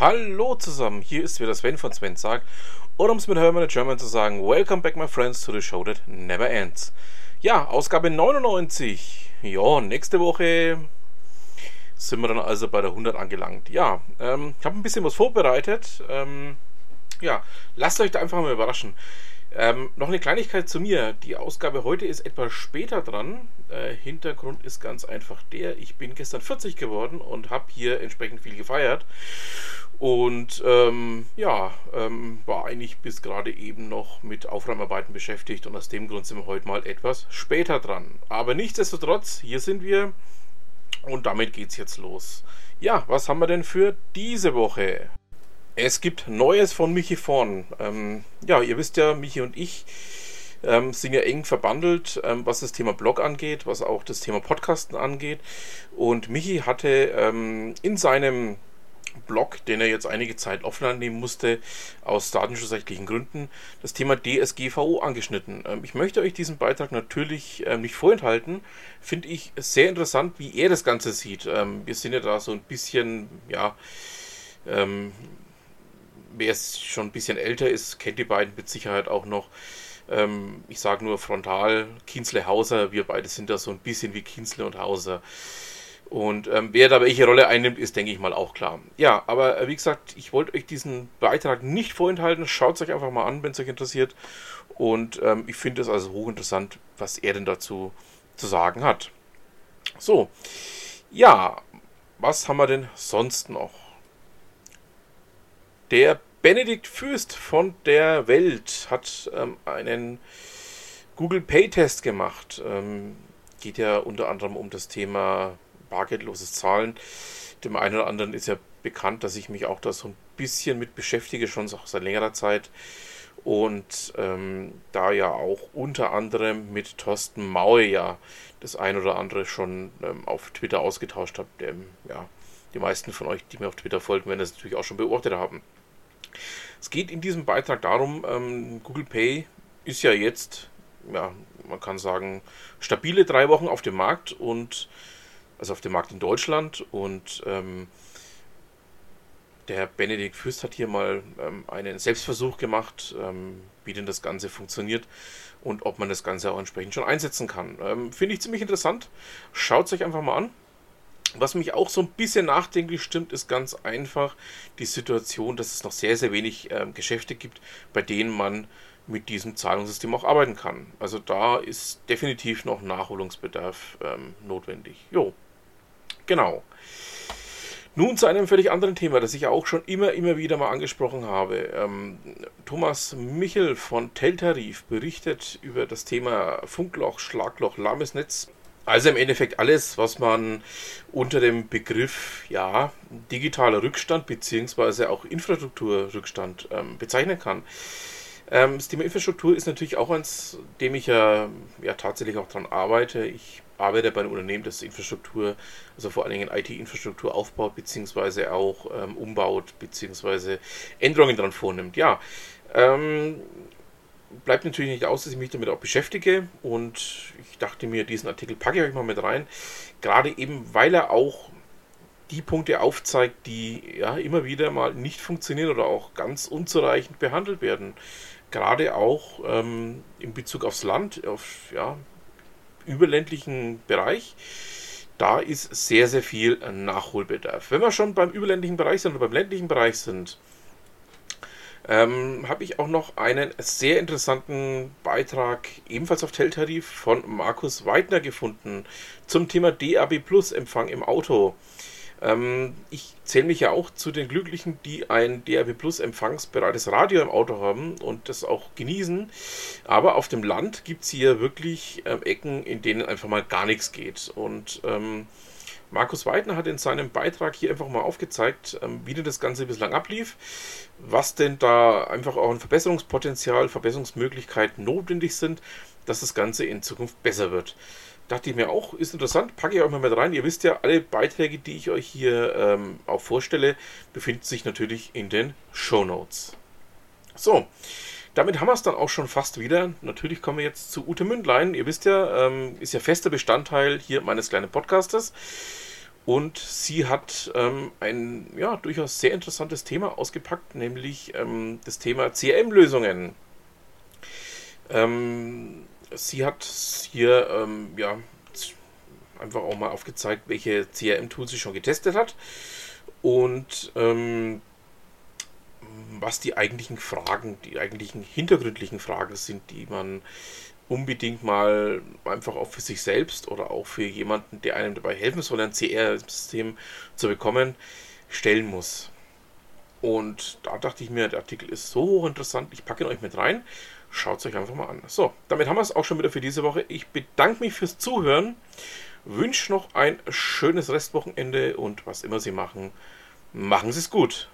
Hallo zusammen, hier ist wieder Sven von Sven sagt. Oder um es mit Hermann in German zu sagen, Welcome back my friends to the show that never ends. Ja, Ausgabe 99. Ja, nächste Woche sind wir dann also bei der 100 angelangt. Ja, ähm, ich habe ein bisschen was vorbereitet. Ähm, ja, lasst euch da einfach mal überraschen. Ähm, noch eine Kleinigkeit zu mir. Die Ausgabe heute ist etwas später dran. Äh, Hintergrund ist ganz einfach der, ich bin gestern 40 geworden und habe hier entsprechend viel gefeiert. Und ähm, ja, ähm, war eigentlich bis gerade eben noch mit Aufräumarbeiten beschäftigt und aus dem Grund sind wir heute mal etwas später dran. Aber nichtsdestotrotz, hier sind wir und damit geht's jetzt los. Ja, was haben wir denn für diese Woche? Es gibt Neues von Michi Vorn. Ähm, ja, ihr wisst ja, Michi und ich ähm, sind ja eng verbandelt, ähm, was das Thema Blog angeht, was auch das Thema Podcasten angeht. Und Michi hatte ähm, in seinem Blog, den er jetzt einige Zeit offline nehmen musste, aus datenschutzrechtlichen Gründen, das Thema DSGVO angeschnitten. Ähm, ich möchte euch diesen Beitrag natürlich ähm, nicht vorenthalten. Finde ich sehr interessant, wie er das Ganze sieht. Ähm, wir sind ja da so ein bisschen, ja, wer schon ein bisschen älter ist, kennt die beiden mit Sicherheit auch noch. ich sage nur frontal, Kienzle Hauser, wir beide sind da so ein bisschen wie Kienzle und Hauser. Und ähm, wer da welche Rolle einnimmt, ist, denke ich mal, auch klar. Ja, aber äh, wie gesagt, ich wollte euch diesen Beitrag nicht vorenthalten. Schaut es euch einfach mal an, wenn es euch interessiert. Und ähm, ich finde es also hochinteressant, was er denn dazu zu sagen hat. So, ja, was haben wir denn sonst noch? Der Benedikt Fürst von der Welt hat ähm, einen Google Pay Test gemacht. Ähm, geht ja unter anderem um das Thema bargeldloses Zahlen. Dem einen oder anderen ist ja bekannt, dass ich mich auch da so ein bisschen mit beschäftige, schon seit längerer Zeit. Und ähm, da ja auch unter anderem mit Thorsten Maue ja das ein oder andere schon ähm, auf Twitter ausgetauscht habe. Der, ja, die meisten von euch, die mir auf Twitter folgen, werden das natürlich auch schon beobachtet haben. Es geht in diesem Beitrag darum, ähm, Google Pay ist ja jetzt, ja, man kann sagen, stabile drei Wochen auf dem Markt und also auf dem Markt in Deutschland. Und ähm, der Benedikt Fürst hat hier mal ähm, einen Selbstversuch gemacht, ähm, wie denn das Ganze funktioniert und ob man das Ganze auch entsprechend schon einsetzen kann. Ähm, Finde ich ziemlich interessant. Schaut es euch einfach mal an. Was mich auch so ein bisschen nachdenklich stimmt, ist ganz einfach die Situation, dass es noch sehr, sehr wenig ähm, Geschäfte gibt, bei denen man mit diesem Zahlungssystem auch arbeiten kann. Also da ist definitiv noch Nachholungsbedarf ähm, notwendig. Jo. Genau. Nun zu einem völlig anderen Thema, das ich auch schon immer, immer wieder mal angesprochen habe. Ähm, Thomas Michel von Teltarif berichtet über das Thema Funkloch, Schlagloch, lahmes Netz. Also im Endeffekt alles, was man unter dem Begriff ja, digitaler Rückstand bzw. auch Infrastrukturrückstand ähm, bezeichnen kann. Ähm, das Thema Infrastruktur ist natürlich auch eins, dem ich ja, ja tatsächlich auch daran arbeite. Ich arbeite bei einem Unternehmen, das Infrastruktur, also vor allen Dingen IT-Infrastruktur aufbaut, beziehungsweise auch ähm, umbaut, beziehungsweise Änderungen daran vornimmt. Ja, ähm, bleibt natürlich nicht aus, dass ich mich damit auch beschäftige und ich dachte mir, diesen Artikel packe ich euch mal mit rein, gerade eben, weil er auch die Punkte aufzeigt, die ja immer wieder mal nicht funktionieren oder auch ganz unzureichend behandelt werden. Gerade auch ähm, in Bezug aufs Land, auf ja, überländlichen Bereich. Da ist sehr, sehr viel Nachholbedarf. Wenn wir schon beim überländlichen Bereich sind oder beim ländlichen Bereich sind, ähm, habe ich auch noch einen sehr interessanten Beitrag, ebenfalls auf Teltarif, von Markus Weidner gefunden zum Thema DAB Plus Empfang im Auto. Ähm, ich zähle mich ja auch zu den Glücklichen, die ein DAB Plus empfangsbereites Radio im Auto haben und das auch genießen. Aber auf dem Land gibt es hier wirklich ähm, Ecken, in denen einfach mal gar nichts geht. Und ähm, Markus Weidner hat in seinem Beitrag hier einfach mal aufgezeigt, ähm, wie denn das Ganze bislang ablief, was denn da einfach auch ein Verbesserungspotenzial, Verbesserungsmöglichkeiten notwendig sind, dass das Ganze in Zukunft besser wird dachte ich mir auch, ist interessant, packe ich auch mal mit rein. Ihr wisst ja, alle Beiträge, die ich euch hier ähm, auch vorstelle, befinden sich natürlich in den Show Notes. So, damit haben wir es dann auch schon fast wieder. Natürlich kommen wir jetzt zu Ute Mündlein. Ihr wisst ja, ähm, ist ja fester Bestandteil hier meines kleinen Podcastes. Und sie hat ähm, ein ja, durchaus sehr interessantes Thema ausgepackt, nämlich ähm, das Thema CRM-Lösungen. Ähm, sie hat hier ähm, ja, einfach auch mal aufgezeigt, welche CRM-Tools sie schon getestet hat und ähm, was die eigentlichen Fragen, die eigentlichen hintergründlichen Fragen sind, die man unbedingt mal einfach auch für sich selbst oder auch für jemanden, der einem dabei helfen soll, ein CR-System zu bekommen, stellen muss. Und da dachte ich mir, der Artikel ist so hochinteressant, ich packe ihn euch mit rein. Schaut es euch einfach mal an. So, damit haben wir es auch schon wieder für diese Woche. Ich bedanke mich fürs Zuhören, wünsche noch ein schönes Restwochenende und was immer Sie machen, machen Sie es gut.